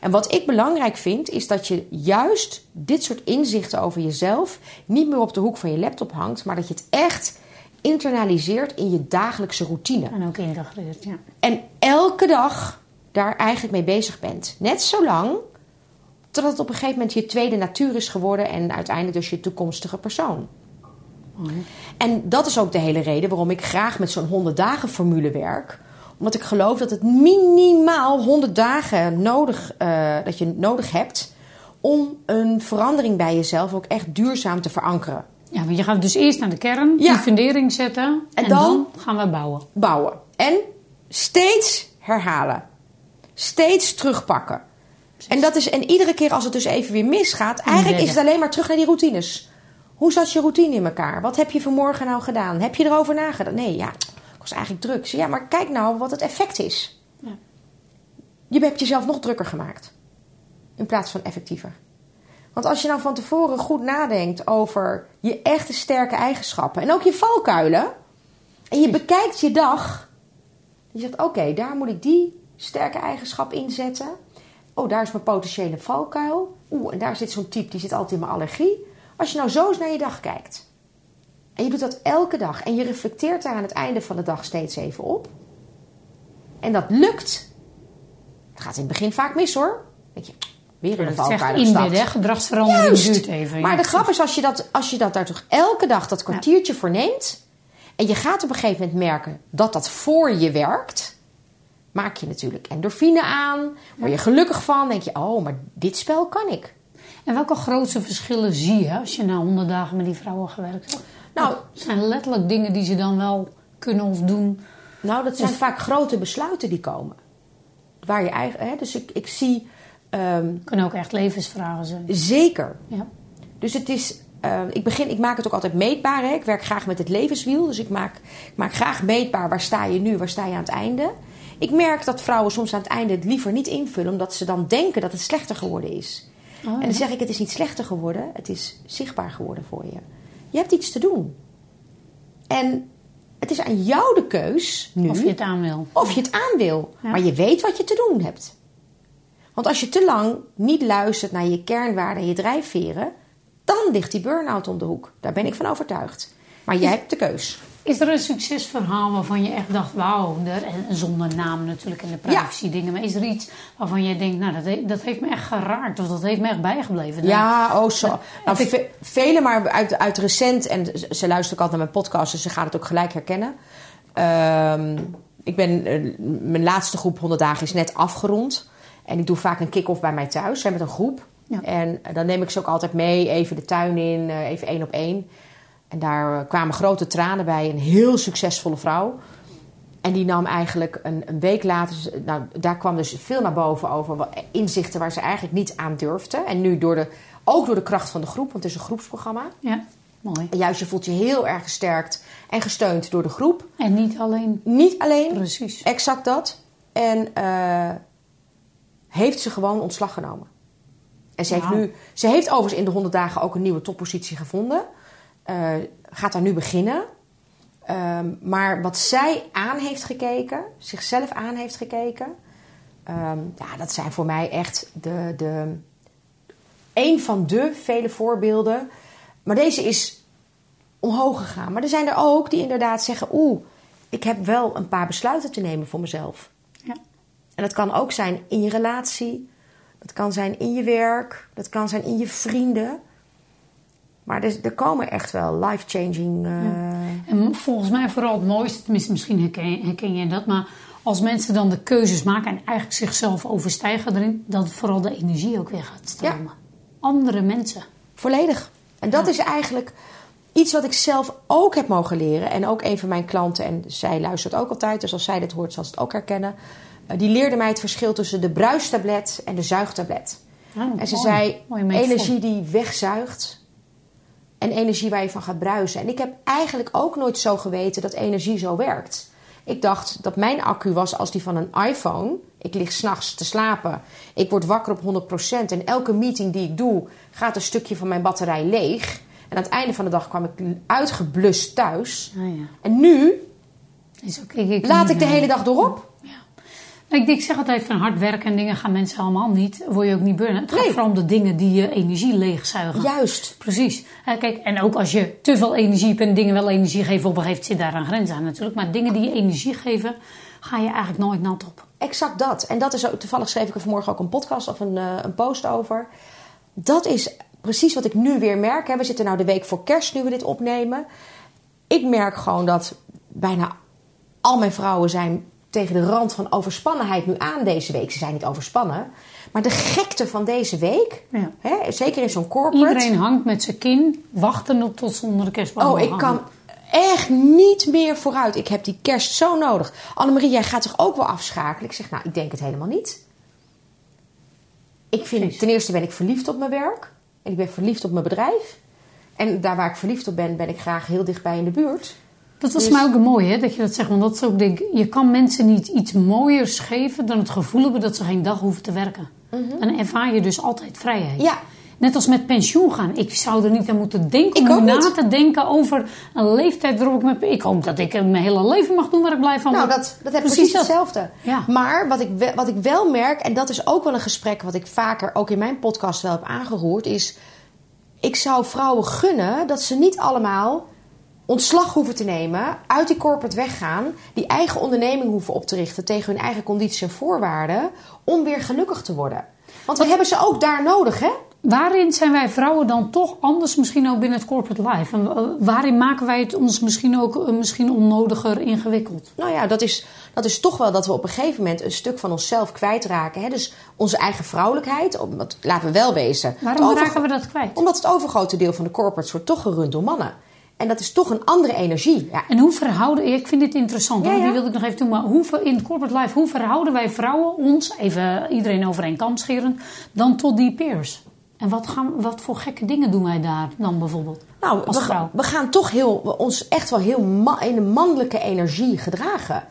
En wat ik belangrijk vind, is dat je juist dit soort inzichten over jezelf niet meer op de hoek van je laptop hangt, maar dat je het echt internaliseert in je dagelijkse routine. En ook integreerd, ja. En elke dag daar eigenlijk mee bezig bent. Net zolang totdat het op een gegeven moment je tweede natuur is geworden en uiteindelijk dus je toekomstige persoon. En dat is ook de hele reden waarom ik graag met zo'n 100 dagen formule werk. Omdat ik geloof dat het minimaal 100 dagen nodig, eh, dat je nodig hebt om een verandering bij jezelf ook echt duurzaam te verankeren. Ja, maar je gaat dus eerst naar de kern, Ja. die fundering zetten. En, En dan, dan- gaan we bouwen. bouwen. En steeds herhalen. Steeds terugpakken. En, dat is, en iedere keer als het dus even weer misgaat, eigenlijk is het alleen maar terug naar die routines. Hoe zat je routine in elkaar? Wat heb je vanmorgen nou gedaan? Heb je erover nagedacht? Nee, ja, was eigenlijk zei, Ja, maar kijk nou wat het effect is. Ja. Je hebt jezelf nog drukker gemaakt. In plaats van effectiever. Want als je nou van tevoren goed nadenkt over je echte sterke eigenschappen en ook je valkuilen. En je bekijkt je dag. Je zegt, oké, daar moet ik die sterke eigenschap inzetten. Oh, daar is mijn potentiële valkuil. Oeh, en daar zit zo'n type, die zit altijd in mijn allergie. Als je nou zo eens naar je dag kijkt. En je doet dat elke dag. En je reflecteert daar aan het einde van de dag steeds even op. En dat lukt. Het gaat in het begin vaak mis hoor. Denk je, weer in een valkuil gestapt. hè? gedragsverandering Juist. duurt even. Maar ja. de grap is, als je, dat, als je dat daar toch elke dag dat kwartiertje voor neemt... en je gaat op een gegeven moment merken dat dat voor je werkt... maak je natuurlijk endorfine aan, word je gelukkig van... denk je, oh, maar dit spel kan ik. En welke grootste verschillen zie je als je na honderd dagen met die vrouwen gewerkt hebt? Nou- Wat zijn letterlijk dingen die ze dan wel kunnen of doen. Nou, dat zijn vaak grote besluiten die komen. Waar je eigen, hè, dus ik, ik zie ehm, Kunnen ook echt levensvragen zijn. zeker Ja. Dus het is. eh, ik, begin, ik maak het ook altijd meetbaar. Hè? Ik werk graag met het levenswiel. Dus ik maak, ik maak graag meetbaar waar sta je nu, waar sta je aan het einde. Ik merk dat vrouwen soms aan het einde het liever niet invullen, omdat ze dan denken dat het slechter geworden is. Oh, En dan zeg ik: het is niet slechter geworden, het is zichtbaar geworden voor je. Je hebt iets te doen. En het is aan jou de keus nu Of je het aan wil. of je het aan wil. Ja. Maar je weet wat je te doen hebt. Want als je te lang niet luistert naar je kernwaarden en je drijfveren, dan ligt die burn-out om de hoek. Daar ben ik van overtuigd. Maar jij hebt de keus. Is er een succesverhaal waarvan je echt dacht, wauw, en zonder naam natuurlijk en de privacy dingen, maar is er iets waarvan je denkt, nou dat, he- dat heeft me echt geraakt of dat heeft me echt bijgebleven? Ja, oh zo. Nou, heb ik- ve- vele, maar uit, uit recent, en ze- luistert ook altijd naar mijn podcast, dus ze gaat het ook gelijk herkennen. Ehm, ik ben, eh, mijn laatste groep 100 dagen is net afgerond. En ik doe vaak een kick-off bij mij thuis, hè, met een groep. Ja. En dan neem ik ze ook altijd mee, even de tuin in, eh, even één op één. En daar kwamen grote tranen bij, een heel succesvolle vrouw. En die nam eigenlijk een, een week later, nou, daar kwam dus veel naar boven over inzichten waar ze eigenlijk niet aan durfde. En nu door de, ook door de kracht van de groep, want het is een groepsprogramma. Ja. Mooi. En juist je voelt je heel erg gesterkt en gesteund door de groep. En niet alleen. Niet alleen, Precies. exact dat. En eh, heeft ze gewoon ontslag genomen. En ze heeft, nu, ze heeft overigens in de 100 dagen ook een nieuwe toppositie gevonden. Eh, gaat daar nu beginnen. Ehm, maar wat zij aan heeft gekeken, zichzelf aan heeft gekeken, ehm, ja, dat zijn voor mij echt de, de, een van de vele voorbeelden. Maar deze is omhoog gegaan. Maar er zijn er ook die inderdaad zeggen: Oeh, ik heb wel een paar besluiten te nemen voor mezelf. Ja. En dat kan ook zijn in je relatie, dat kan zijn in je werk, dat kan zijn in je vrienden. Maar er, er komen echt wel life-changing. eh, En volgens mij vooral het mooiste, tenminste misschien herken, herken je dat, maar als mensen dan de keuzes maken en eigenlijk zichzelf overstijgen erin, dat vooral de energie ook weer gaat stromen. Andere mensen. Volledig. En dat Ja. is eigenlijk iets wat ik zelf ook heb mogen leren. En ook een van mijn klanten, en zij luistert ook altijd, dus als zij dit hoort, zal ze het ook herkennen. eh, die leerde mij het verschil tussen de bruistablet en de zuigtablet. Oh, En ze mooi. zei: energie die wegzuigt en energie waar je van gaat bruisen. En ik heb eigenlijk ook nooit zo geweten dat energie zo werkt. Ik dacht dat mijn accu was als die van een iPhone. Ik lig s'nachts te slapen. Ik word wakker op 100%. En elke meeting die ik doe, gaat een stukje van mijn batterij leeg. En aan het einde van de dag kwam ik uitgeblust thuis. Ah, ja. En nu Is ook, ik, ik, laat ik de hele dag door op. Ja. Ik, ik zeg altijd van hard werken en dingen gaan mensen allemaal niet. Word je ook niet burnen. Het gaat Nee. vooral om de dingen die je energie leegzuigen. Juist. Precies. Kijk, en ook als je te veel energie hebt en dingen wel energie geven, op een gegeven moment zit daar een grens aan natuurlijk. Maar dingen die je energie geven, ga je eigenlijk nooit nat op. Exact dat. En dat is ook, toevallig schreef ik er vanmorgen ook een podcast of een, eh, een post over. Dat is precies wat ik nu weer merk. Hè. We zitten nou de week voor kerst nu we dit opnemen. Ik merk gewoon dat bijna al mijn vrouwen zijn tegen de rand van overspannenheid nu aan deze week. Ze zijn niet overspannen. Maar de gekte van deze week, Ja. hè, zeker in zo'n corporate. Iedereen hangt met zijn kin, wachten op tot ze onder de kerstboom Oh, ik hangen. kan echt niet meer vooruit. Ik heb die kerst zo nodig. Annemarie, jij gaat toch ook wel afschakelen? Ik zeg, nou, ik denk het helemaal niet. Ik vind, Precies. ten eerste ben ik verliefd op mijn werk. En ik ben verliefd op mijn bedrijf. En daar waar ik verliefd op ben, ben ik graag heel dichtbij in de buurt. Dat was Dus- mij ook een mooie, hè, dat je dat zegt. Want dat is ook, denk je kan mensen niet iets mooiers geven dan het gevoel hebben dat ze geen dag hoeven te werken. Dan ervaar je dus altijd vrijheid. Mhm. Ja. Net als met pensioen gaan. Ik zou er niet aan moeten denken Ik om na niet. te denken over een leeftijd waarop ik met... Ik hoop dat ik mijn hele leven mag doen waar ik blij van Nou, dat, dat heb precies, dat. hetzelfde. Ja. Maar wat ik, wel, wat ik wel merk, en dat is ook wel een gesprek wat ik vaker ook in mijn podcast wel heb aangeroerd, is: ik zou vrouwen gunnen dat ze niet allemaal ontslag hoeven te nemen, uit die corporate weggaan, die eigen onderneming hoeven op te richten tegen hun eigen condities en voorwaarden, om weer gelukkig te worden. Want we hebben ze ook daar nodig, hè? Waarin zijn wij vrouwen dan toch anders misschien ook binnen het corporate life? En eh, waarin maken wij het ons misschien ook eh, misschien onnodiger ingewikkeld? Nou ja, dat is, dat is toch wel dat we op een gegeven moment een stuk van onszelf kwijtraken. Hè? Dus onze eigen vrouwelijkheid, laten we wel wezen. Waarom raken we dat kwijt? Omdat het overgrote deel van de corporates wordt toch gerund door mannen. En dat is toch een andere energie. Ja, En hoe verhouden, ik vind dit interessant, Ja, ja. die wilde ik nog even doen, maar hoe, in het corporate life, hoe verhouden wij vrouwen ons, even iedereen over één kam scheren, dan tot die peers? En wat, gaan, wat voor gekke dingen doen wij daar dan bijvoorbeeld? nou, als we, vrouw. we gaan toch heel, ons echt wel heel ma- in een mannelijke energie gedragen.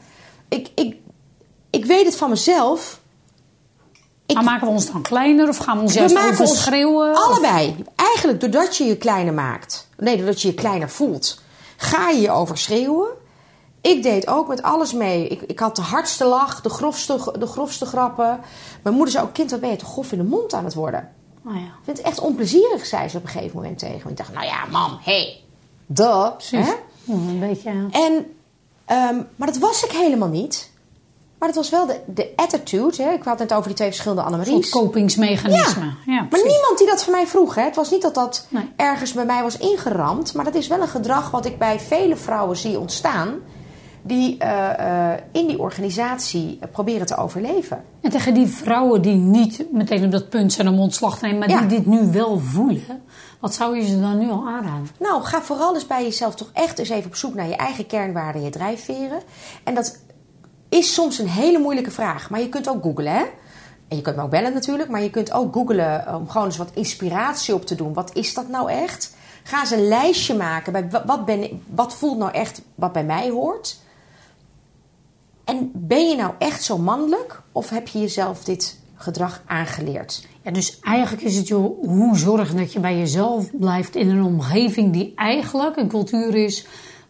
Ik, ik, ik weet het van mezelf. Ik, Maar maken we ons dan kleiner of gaan we ons we juist maken ons overschreeuwen? Of- allebei. Eigenlijk doordat je je kleiner maakt. Nee, doordat je je kleiner voelt. Ga je je overschreeuwen. Ik deed ook met alles mee. Ik, ik had de hardste lach, de grofste, de grofste grappen. Mijn moeder zei ook, kind, wat ben je toch grof in de mond aan het worden? Nou ja, Ik vind het echt onplezierig, zei ze op een gegeven moment tegen me. Ik dacht, nou ja, mam, hé, hey, duh. precies. hè? Ja, Een beetje, ja. En, ehm, maar dat was ik helemaal niet. Maar dat was wel de, de attitude. Hè? Ik had het net over die twee verschillende Annemaries. soort kopingsmechanisme. Ja, Maar niemand die dat van mij vroeg. Hè? Het was niet dat dat Nee. ergens bij mij was ingeramd. Maar dat is wel een gedrag wat ik bij vele vrouwen zie ontstaan. Die eh, eh, in die organisatie eh, proberen te overleven. En tegen die vrouwen die niet meteen op dat punt zijn om ontslag te nemen, maar Ja. die dit nu wel voelen, wat zou je ze dan nu al aanraden? Nou, ga vooral eens bij jezelf toch echt eens even op zoek naar je eigen kernwaarden, je drijfveren. En dat is soms een hele moeilijke vraag. Maar je kunt ook googlen, hè? En je kunt me ook bellen natuurlijk. Maar je kunt ook googlen om gewoon eens wat inspiratie op te doen. Wat is dat nou echt? Ga eens een lijstje maken. Bij wa- wat, ben, wat voelt nou echt wat bij mij hoort? En ben je nou echt zo mannelijk? Of heb je jezelf dit gedrag aangeleerd? Ja, dus eigenlijk is het joh, hoe zorgen dat je bij jezelf blijft in een omgeving die eigenlijk een cultuur is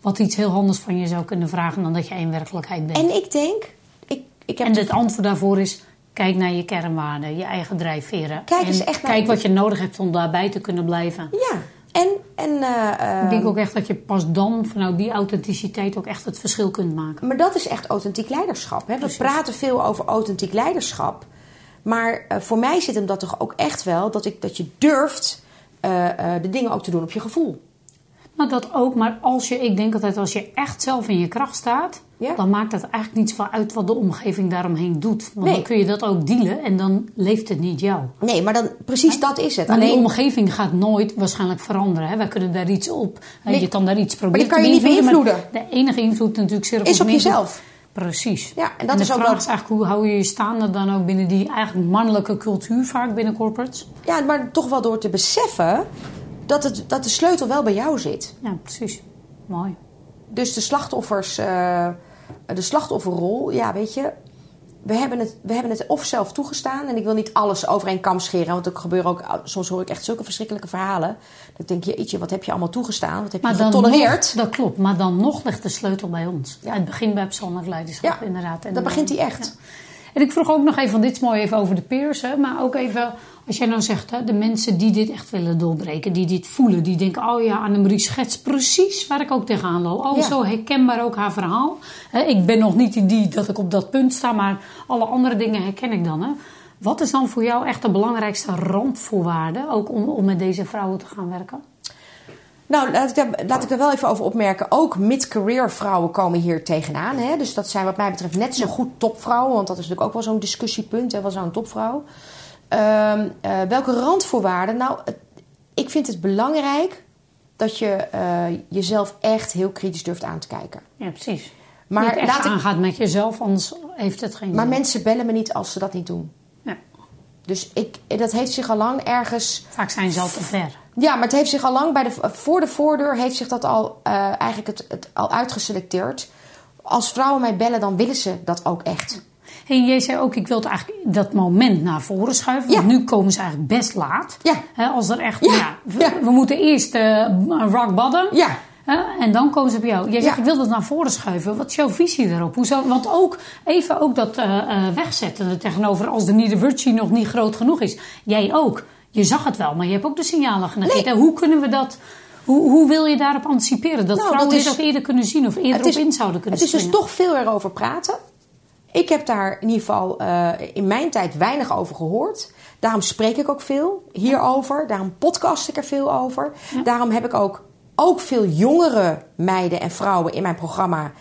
wat iets heel anders van je zou kunnen vragen dan dat jij in werkelijkheid bent. En ik denk, ik, ik heb En het antwoord daarvoor is: kijk naar je kernwaarden, je eigen drijfveren. Kijk en eens echt naar- kijk wat je nodig hebt om daarbij te kunnen blijven. Ja, en, en eh, Ik denk ook echt dat je pas dan vanuit die authenticiteit ook echt het verschil kunt maken. Maar dat is echt authentiek leiderschap. Hè? We praten veel over authentiek leiderschap. Maar eh, voor mij zit hem dat toch ook echt wel dat, ik, dat je durft eh, de dingen ook te doen op je gevoel. Nou, dat ook, maar als je, ik denk altijd, als je echt zelf in je kracht staat, Ja. dan maakt het eigenlijk niet zoveel uit wat de omgeving daaromheen doet. Want Nee. dan kun je dat ook dealen en dan leeft het niet jou. Nee, maar dan, precies dat is het. Maar die Alleen, omgeving gaat nooit waarschijnlijk veranderen. Hè? Wij kunnen daar iets op. Nee. Je kan daar iets proberen kan je te niet beïnvloeden, beïnvloeden. maar De enige invloed natuurlijk cirkels is op jezelf. Precies. Ja, en dat de is ook vraag is eigenlijk hoe hou je je staande dan ook binnen die eigenlijk mannelijke cultuur vaak binnen corporates. Ja, maar toch wel door te beseffen dat, het, dat de sleutel wel bij jou zit. Ja, precies. Mooi. Dus de slachtoffers, eh, de slachtofferrol, ja, weet je. We hebben, het, we hebben het of zelf toegestaan. En ik wil niet alles over één kam scheren. Want er gebeuren ook, soms hoor ik echt zulke verschrikkelijke verhalen. Dat ik denk, jeetje, wat heb je allemaal toegestaan? Wat heb je Maar dan getolereerd? nog, dat klopt, maar dan nog ligt de sleutel bij ons. Ja. Het begint bij persoonlijk leiderschap, Ja, inderdaad. En, dat begint hij echt. ja. En ik vroeg ook nog even, want dit is mooi even over de peers, hè, maar ook even, als jij nou zegt, hè, de mensen die dit echt willen doorbreken, die dit voelen, die denken, oh ja, Annemarie schetst precies waar ik ook tegenaan loop. Oh, Ja. zo herkenbaar ook haar verhaal. Hè, ik ben nog niet in die dat ik op dat punt sta, maar alle andere dingen herken ik dan. Hè. Wat is dan voor jou echt de belangrijkste randvoorwaarde, ook om, om met deze vrouwen te gaan werken? Nou, laat ik, daar, laat ik er wel even over opmerken. Ook mid-career vrouwen komen hier tegenaan. Hè? Dus dat zijn wat mij betreft net zo goed topvrouwen. Want dat is natuurlijk ook wel zo'n discussiepunt. Hè? Wat een topvrouw? Ehm, eh, welke randvoorwaarden? Nou, het- ik vind het belangrijk dat je eh, jezelf echt heel kritisch durft aan te kijken. Ja, precies. Maar Maar echt laat ik- aangaat met jezelf, anders heeft het geen Maar zin. mensen bellen me niet als ze dat niet doen. Ja. Dus ik, dat heeft zich al lang ergens Vaak zijn ze al te ver. Ja, maar het heeft zich al lang bij de, voor de voordeur heeft zich dat al eh, eigenlijk het, het al uitgeselecteerd. Als vrouwen mij bellen, dan willen ze dat ook echt. Hey, jij zei ook, ik wil het eigenlijk dat moment naar voren schuiven. Want Ja. nu komen ze eigenlijk best laat. Ja. Als er echt, Ja. ja, we, moeten eerst eh, rock bottom. Ja. En dan komen ze bij jou. Jij zegt, ik wil dat naar voren schuiven. Wat is jouw visie daarop? Want ook, even ook dat eh, wegzetten er tegenover als de Need Virtue nog niet groot genoeg is. Jij ook. Je zag het wel, maar je hebt ook de signalen genegeerd. Nee. En Hoe kunnen we dat... Hoe, hoe wil je daarop anticiperen? Dat Nou, vrouwen dat dit ook eerder kunnen zien of eerder op in zouden kunnen Het is dus toch veel erover praten. Ik heb daar in ieder geval eh, in mijn tijd weinig over gehoord. Daarom spreek ik ook veel hierover. Daarom podcast ik er veel over. Daarom heb ik ook, ook veel jongere meiden en vrouwen in mijn programma.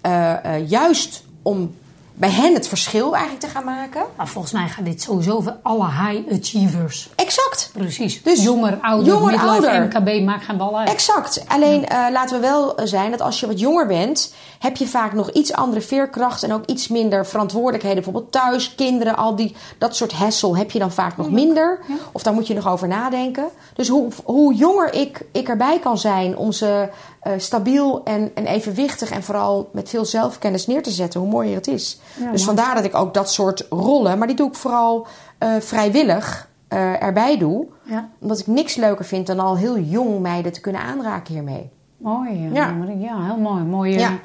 eh, eh, juist om bij hen het verschil eigenlijk te gaan maken. Maar volgens mij gaat dit sowieso voor alle high achievers. Exact. Precies. Dus jonger, ouder, jonger, ouder. MKB, maakt geen bal uit. Exact. Alleen eh, laten we wel zijn dat als je wat jonger bent, heb je vaak nog iets andere veerkracht en ook iets minder verantwoordelijkheden. Bijvoorbeeld thuis, kinderen, al die, dat soort hassle heb je dan vaak nog minder. Of daar moet je nog over nadenken. Dus hoe, hoe jonger ik, ik erbij kan zijn om ze eh, stabiel en, en evenwichtig en vooral met veel zelfkennis neer te zetten, hoe mooier het is. Dus vandaar dat ik ook dat soort rollen, maar die doe ik vooral eh, vrijwillig eh, erbij doe Ja, omdat ik niks leuker vind dan al heel jong meiden te kunnen aanraken hiermee. mooi. Ja, Ja. heel mooi. Mooie Ja.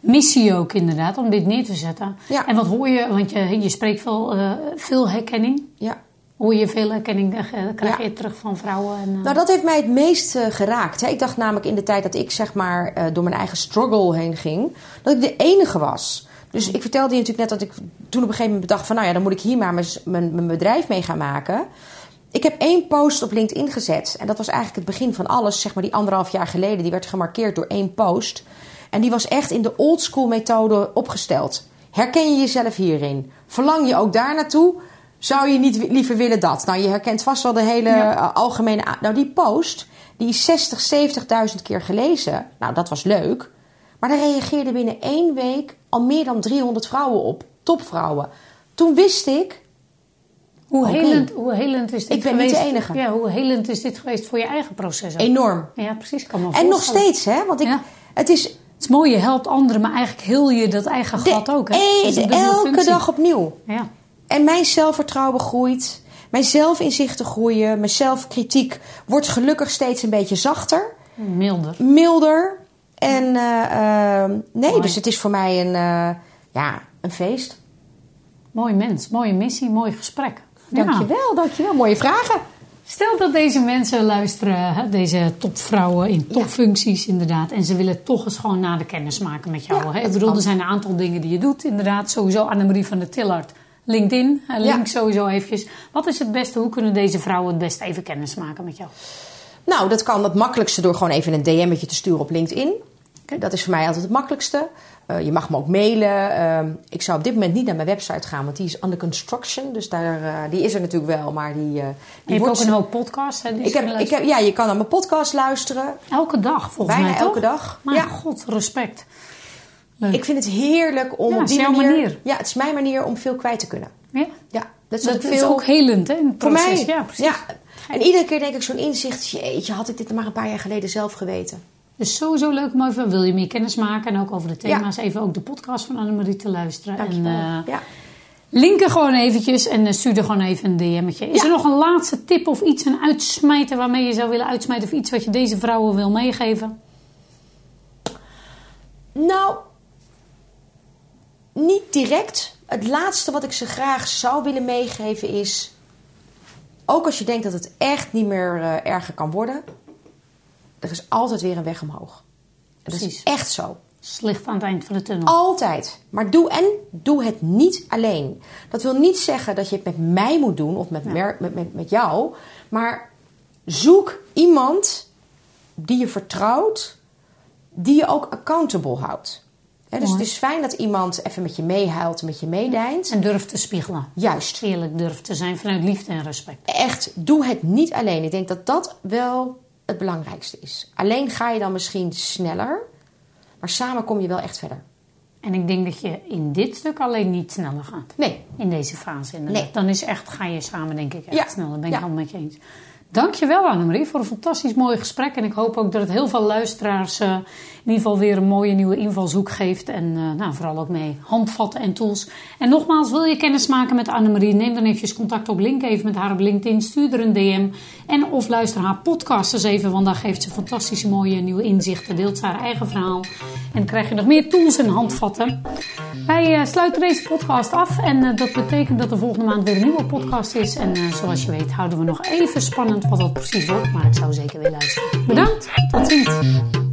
missie ook inderdaad, om dit neer te zetten. Ja. En wat hoor je, want je, je spreekt veel, eh, veel herkenning. Ja. Hoor je veel herkenning, eh, krijg je terug van vrouwen? En, eh, Nou, dat heeft mij het meest eh, geraakt. Hè. Ik dacht namelijk in de tijd dat ik zeg maar eh, door mijn eigen struggle heen ging, dat ik de enige was. Dus ik vertelde je natuurlijk net dat ik toen op een gegeven moment bedacht van, nou ja, dan moet ik hier maar mijn, mijn, mijn bedrijf mee gaan maken. Ik heb één post op LinkedIn gezet. En dat was eigenlijk het begin van alles, zeg maar die anderhalf jaar geleden. Die werd gemarkeerd door één post. En die was echt in de oldschool methode opgesteld. Herken je jezelf hierin? Verlang je ook daar naartoe? Zou je niet liever willen dat? Nou, je herkent vast wel de hele Ja. eh, algemene... Nou, die post, die is 60, 70.000 keer gelezen. Nou, dat was leuk. Maar daar reageerden binnen één week al meer dan 300 vrouwen op. Topvrouwen. Toen wist ik, Hoe, helend, hoe helend is dit Ik ben niet geweest? de enige. Ja, hoe helend is dit geweest voor je eigen proces? ook? Enorm. Ja, precies. Kan me En nog steeds, hè? Want ik, Ja. het is Het is mooi, je helpt anderen, maar eigenlijk heel je dat eigen de- gat ook. Hè? dubbele elke dag opnieuw. Ja. En mijn zelfvertrouwen groeit. Mijn zelfinzichten groeien. Mijn zelfkritiek wordt gelukkig steeds een beetje zachter. Milder. Milder. En eh, eh, nee, Mooi. dus het is voor mij een, eh, ja, een feest. Mooi mens, mooie missie, mooi gesprek. Ja. Dankjewel, dankjewel. Mooie vragen. Stel dat deze mensen luisteren, deze topvrouwen in topfuncties inderdaad. En ze willen toch eens gewoon nader kennis maken met jou. Ja, hè? Ik bedoel, kan. er zijn een aantal dingen die je doet inderdaad. Sowieso Annemarie van der Tillard. LinkedIn, link Ja. sowieso eventjes. Wat is het beste, hoe kunnen deze vrouwen het beste even kennis maken met jou? Nou, dat kan het makkelijkste door gewoon even een DM'tje te sturen op LinkedIn. Dat is voor mij altijd het makkelijkste. Eh, je mag me ook mailen. Ehm, ik zou op dit moment niet naar mijn website gaan, want die is under construction. Dus daar, eh, die is er natuurlijk wel, maar die, eh Je die hebt wordt... ook een hoop podcasts. Hè, ik heb, ik heb, ja, je kan naar mijn podcast luisteren. Elke dag volgens Bijna mij toch? elke dag. Maar Ja. god, respect. Leuk. Ik vind het heerlijk om Ja, op die is jouw manier... manier. Ja, het is mijn manier om veel kwijt te kunnen. ja? Ja, dat is Dat ook is veel... ook helend hè, Voor mij. Ja, precies. Ja. En iedere keer denk ik zo'n inzicht. Jeetje, had ik dit maar een paar jaar geleden zelf geweten. Dus sowieso leuk om even, wil je meer kennis maken en ook over de thema's, even ook de podcast van Annemarie te luisteren. Dankjewel. En, eh, ja. linken gewoon eventjes en eh, stuur er gewoon even een DM'tje. Is Ja. er nog een laatste tip of iets, een uitsmijter waarmee je zou willen uitsmijten of iets wat je deze vrouwen wil meegeven? Nou, niet direct. Het laatste wat ik ze graag zou willen meegeven is... Ook als je denkt dat het echt niet meer eh, erger kan worden... Er is altijd weer een weg omhoog. En dat is Precies. echt zo. Het is licht aan het eind van de tunnel. Altijd. Maar doe en doe het niet alleen. Dat wil niet zeggen dat je het met mij moet doen of met, mer- met, met, met jou. Maar zoek iemand die je vertrouwt, die je ook accountable houdt. Dus Mooi. het is fijn dat iemand even met je meehuilt, met je meedijnt. En durf te spiegelen. Juist. Eerlijk durf te zijn vanuit liefde en respect. Echt, doe het niet alleen. Ik denk dat dat wel het belangrijkste is. Alleen ga je dan misschien sneller, maar samen kom je wel echt verder. En ik denk dat je in dit stuk alleen niet sneller gaat. Nee, In deze fase inderdaad. Nee. Dan is echt, ga je samen denk ik echt Ja. sneller. Ben ik Ja. helemaal met je eens. Dankjewel Annemarie voor een fantastisch mooi gesprek. En ik hoop ook dat het heel veel luisteraars eh, ieder geval weer een mooie nieuwe invalshoek geeft. En eh, nou, vooral ook mee handvatten en tools. En nogmaals, wil je kennis maken met Annemarie? Neem dan eventjes contact op link even met haar op LinkedIn. Stuur er een DM. En of luister haar podcast eens even. Want daar geeft ze fantastische mooie nieuwe inzichten. Deelt ze haar eigen verhaal. En krijg je nog meer tools en handvatten. Wij eh, sluiten deze podcast af. En eh, dat betekent dat er volgende maand weer een nieuwe podcast is. En zoals je weet houden we nog even spannend wat dat precies wordt. Maar ik zou zeker weer luisteren. Bedankt. Tot ziens.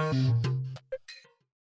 Thank you.